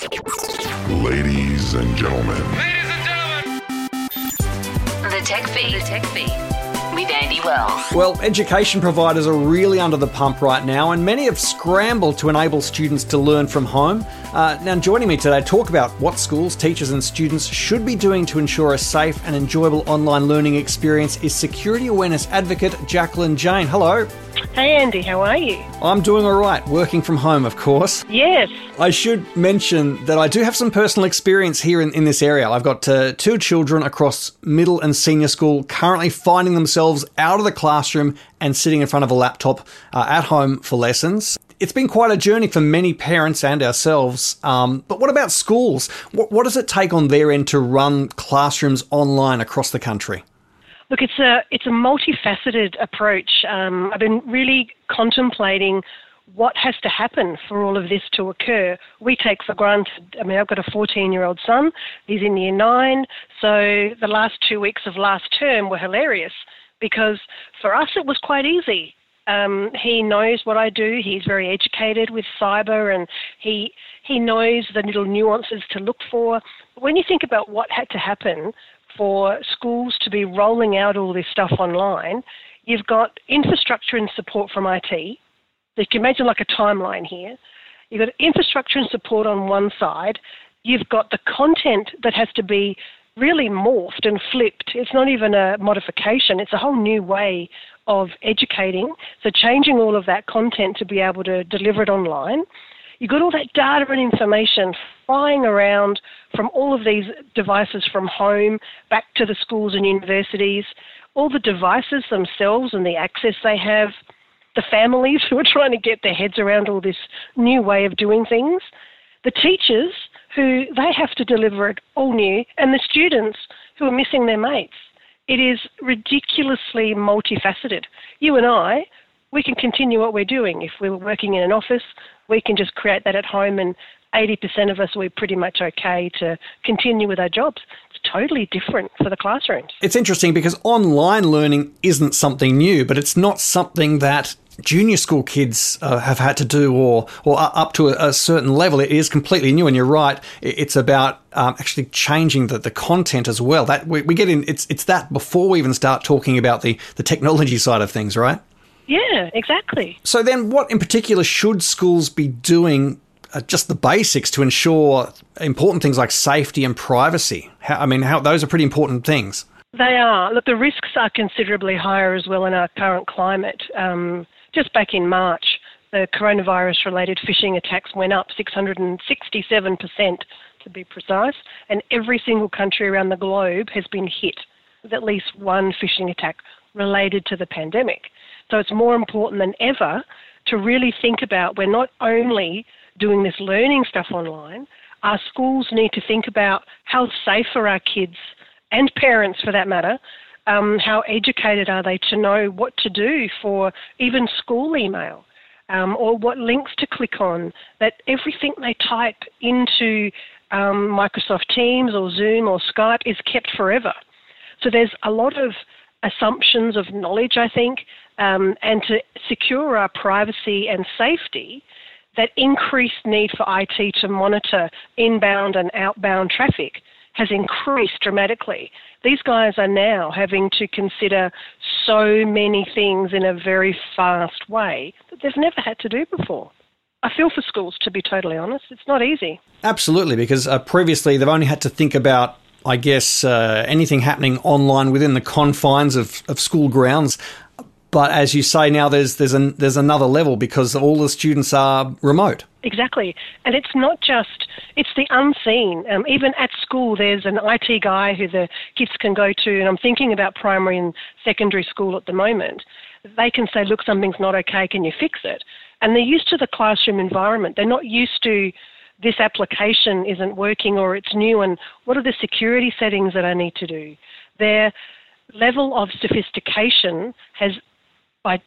Ladies and gentlemen. Ladies and gentlemen. The Tech Feed. The Tech Feed. With Andy Wells. Well, education providers are really under the pump right now, and many have scrambled to enable students to learn from home. Uh, now, joining me today to talk about what schools, teachers, and students should be doing to ensure a safe and enjoyable online learning experience is security awareness advocate Jacqueline Jayne. Hello. Hey Andy, how are you? I'm doing all right, working from home, of course. Yes. I should mention that I do have some personal experience here in, in this area. I've got uh, two children across middle and senior school currently finding themselves out of the classroom and sitting in front of a laptop uh, at home for lessons. It's been quite a journey for many parents and ourselves. Um, but what about schools? What, what does it take on their end to run classrooms online across the country? Look, it's a it's a multifaceted approach. Um, I've been really contemplating what has to happen for all of this to occur. We take for granted. I mean, I've got a 14 year old son. He's in year nine. So the last two weeks of last term were hilarious because for us it was quite easy. Um, he knows what I do. He's very educated with cyber, and he he knows the little nuances to look for. When you think about what had to happen for schools to be rolling out all this stuff online, you've got infrastructure and support from IT. So you can imagine like a timeline here. You've got infrastructure and support on one side. You've got the content that has to be really morphed and flipped. It's not even a modification, it's a whole new way of educating. So changing all of that content to be able to deliver it online. You've got all that data and information flying around from all of these devices from home back to the schools and universities, all the devices themselves and the access they have, the families who are trying to get their heads around all this new way of doing things, the teachers who they have to deliver it all new, and the students who are missing their mates. It is ridiculously multifaceted. You and I, we can continue what we're doing. If we were working in an office, we can just create that at home and 80% of us we're pretty much okay to continue with our jobs. It's totally different for the classrooms. It's interesting because online learning isn't something new, but it's not something that junior school kids uh, have had to do or or up to a, a, certain level it is completely new and you're right it's about um, actually changing the, the content as well that we, we get in it's it's that before we even start talking about the the technology side of things right yeah, exactly. So then, what in particular should schools be doing? Uh, just the basics to ensure important things like safety and privacy. How, I mean, how those are pretty important things. They are. Look, the risks are considerably higher as well in our current climate. Um, just back in March, the coronavirus related phishing attacks went up 667% to be precise, and every single country around the globe has been hit with at least one phishing attack related to the pandemic. So it's more important than ever to really think about we're not only doing this learning stuff online, our schools need to think about how safe are our kids and parents for that matter. Um, how educated are they to know what to do for even school email um, or what links to click on? That everything they type into um, Microsoft Teams or Zoom or Skype is kept forever. So there's a lot of assumptions of knowledge, I think, um, and to secure our privacy and safety, that increased need for IT to monitor inbound and outbound traffic has increased dramatically. These guys are now having to consider so many things in a very fast way that they've never had to do before. I feel for schools, to be totally honest. It's not easy. Absolutely, because uh, previously they've only had to think about I guess, uh, anything happening online within the confines of, of school grounds. But as you say now, there's there's an, there's another level because all the students are remote. Exactly, and it's not just it's the unseen. Um, even at school, there's an IT guy who the kids can go to, and I'm thinking about primary and secondary school at the moment. They can say, "Look, something's not okay. Can you fix it?" And they're used to the classroom environment. They're not used to this application isn't working or it's new and what are the security settings that I need to do. Their level of sophistication has, by,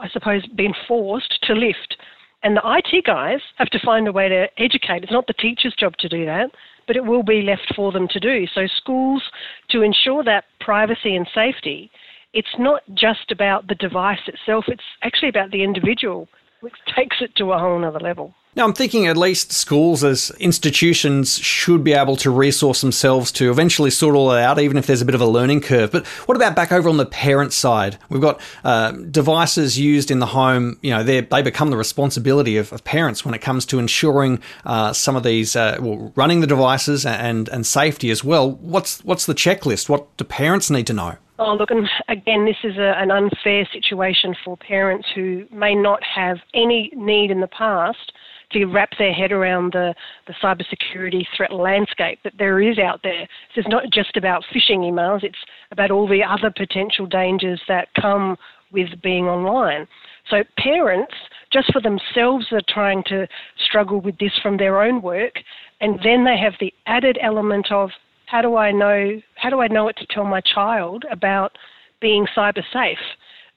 I suppose, been forced to lift. And the IT guys have to find a way to educate. It's not the teacher's job to do that, but it will be left for them to do. So, schools, to ensure that privacy and safety, it's not just about the device itself, it's actually about the individual which takes it to a whole other level. Now, I'm thinking at least schools as institutions should be able to resource themselves to eventually sort all that out, even if there's a bit of a learning curve. But what about back over on the parent side? We've got uh, devices used in the home, you know, they become the responsibility of, of, parents when it comes to ensuring uh, some of these, uh, well, running the devices and, and safety as well. What's, what's the checklist? What do parents need to know? Oh, look, and again, this is a, an unfair situation for parents who may not have any need in the past to wrap their head around the, the cybersecurity threat landscape that there is out there. So it's not just about phishing emails, it's about all the other potential dangers that come with being online. So parents, just for themselves, are trying to struggle with this from their own work, and then they have the added element of how do I know how do I know what to tell my child about being cyber safe?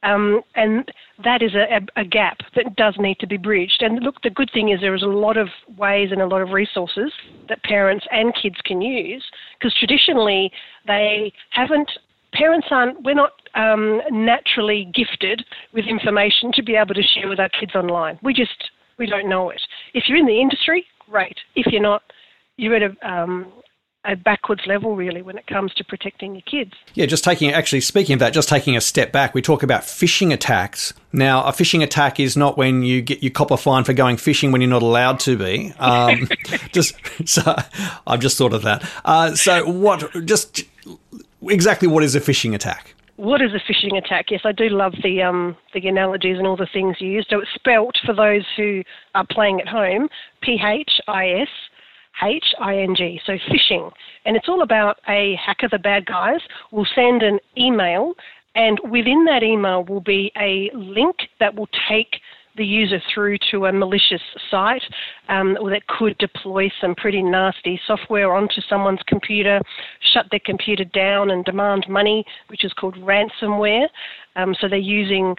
Um, and that is a, a, gap that does need to be bridged. And look, the good thing is there is a lot of ways and a lot of resources that parents and kids can use because traditionally they haven't, parents aren't, we're not um, naturally gifted with information to be able to share with our kids online. We just, we don't know it. If you're in the industry, great. If you're not, you're at a, um, a backwards level really when it comes to protecting your kids. Yeah, just taking actually speaking of that, just taking a step back, we talk about phishing attacks. Now, a phishing attack is not when you get your copper fine for going fishing when you're not allowed to be. Um, just so I've just thought of that. Uh, so what? Just exactly what is a phishing attack? What is a phishing attack? Yes, I do love the um, the analogies and all the things you use. So it's spelt for those who are playing at home: P H I S H I N G, so phishing. And it's all about a hacker, the bad guys, will send an email, and within that email will be a link that will take the user through to a malicious site um, that could deploy some pretty nasty software onto someone's computer, shut their computer down, and demand money, which is called ransomware. Um, so they're using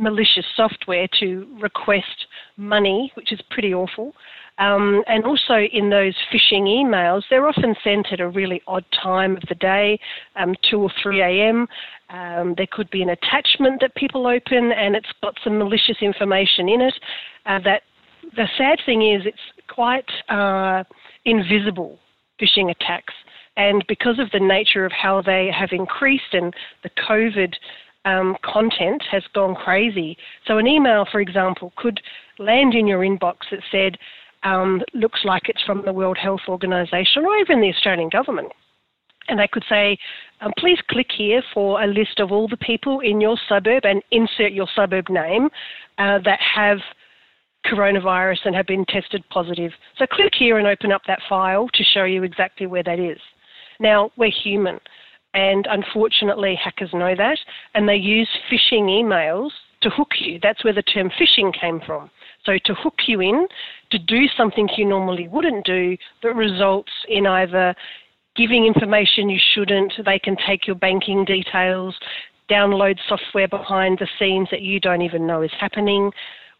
malicious software to request money, which is pretty awful. Um, and also in those phishing emails, they're often sent at a really odd time of the day, um, 2 or 3 a.m. Um, there could be an attachment that people open and it's got some malicious information in it. Uh, that the sad thing is it's quite uh, invisible phishing attacks. And because of the nature of how they have increased and the COVID um, content has gone crazy. So, an email, for example, could land in your inbox that said, um, looks like it's from the World Health Organization or even the Australian government. And they could say, um, please click here for a list of all the people in your suburb and insert your suburb name uh, that have coronavirus and have been tested positive. So click here and open up that file to show you exactly where that is. Now, we're human, and unfortunately, hackers know that, and they use phishing emails to hook you. That's where the term phishing came from. So to hook you in to do something you normally wouldn't do that results in either giving information you shouldn't, they can take your banking details, download software behind the scenes that you don't even know is happening,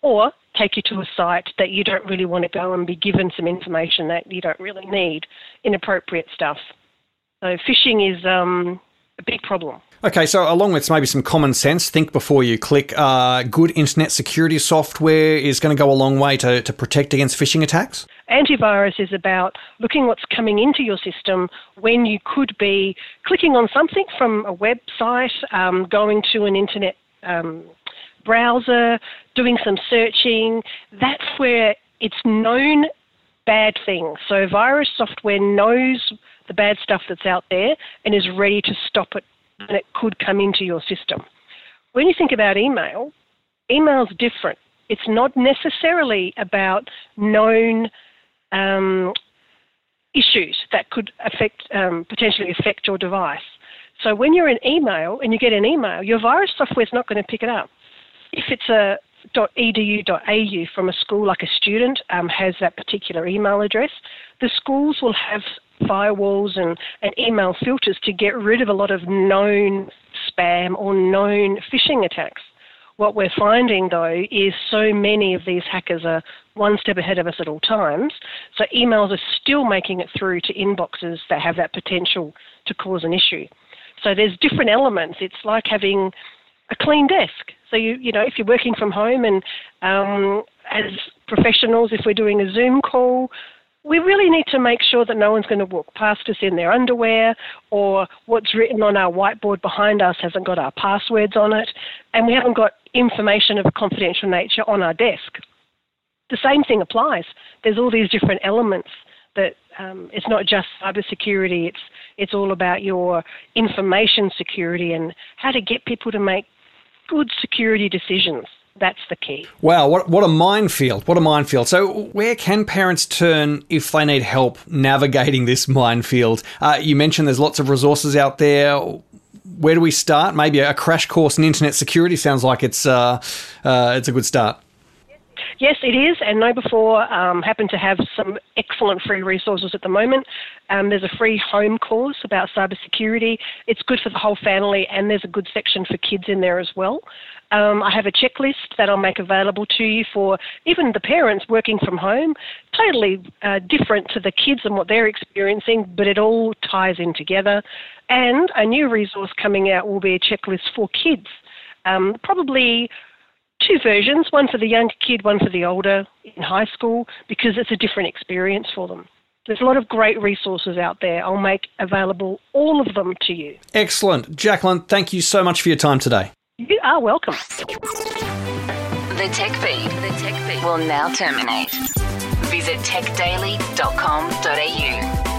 or take you to a site that you don't really want to go and be given some information that you don't really need, inappropriate stuff. So phishing is um, a big problem. Okay, so along with maybe some common sense, think before you click. Uh, good internet security software is going to go a long way to, to protect against phishing attacks. Antivirus is about looking what's coming into your system when you could be clicking on something from a website, um, going to an internet um, browser, doing some searching. That's where it's known bad things. So virus software knows the bad stuff that's out there and is ready to stop it and it could come into your system. When you think about email, email's different. It's not necessarily about known um, issues that could affect um, potentially affect your device. So when you're in email and you get an email, your virus software is not going to pick it up. If it's a .edu.au from a school, like a student um, has that particular email address, the schools will have firewalls and, and email filters to get rid of a lot of known spam or known phishing attacks. What we're finding though is so many of these hackers are one step ahead of us at all times. So emails are still making it through to inboxes that have that potential to cause an issue. So there's different elements. It's like having a clean desk. So you you know if you're working from home and um, as professionals, if we're doing a Zoom call, we really need to make sure that no one's going to walk past us in their underwear or what's written on our whiteboard behind us hasn't got our passwords on it and we haven't got information of a confidential nature on our desk. The same thing applies. There's all these different elements that um, it's not just cybersecurity, it's, it's all about your information security and how to get people to make good security decisions. That's the key. Wow, what, what a minefield. What a minefield. So, where can parents turn if they need help navigating this minefield? Uh, you mentioned there's lots of resources out there. Where do we start? Maybe a crash course in internet security sounds like it's, uh, uh, it's a good start. Yes, it is, and KnowBe4 um, happen to have some excellent free resources at the moment. Um, there's a free home course about cybersecurity. It's good for the whole family, and there's a good section for kids in there as well. Um, I have a checklist that I'll make available to you for even the parents working from home. Totally uh, different to the kids and what they're experiencing, but it all ties in together. And a new resource coming out will be a checklist for kids. Um, probably two versions, one for the younger kid, one for the older in high school, because it's a different experience for them. There's a lot of great resources out there. I'll make available all of them to you. Excellent. Jacqueline, thank you so much for your time today. You are welcome. The Tech Feed. The Tech Feed will now terminate. Visit techdaily.com.au.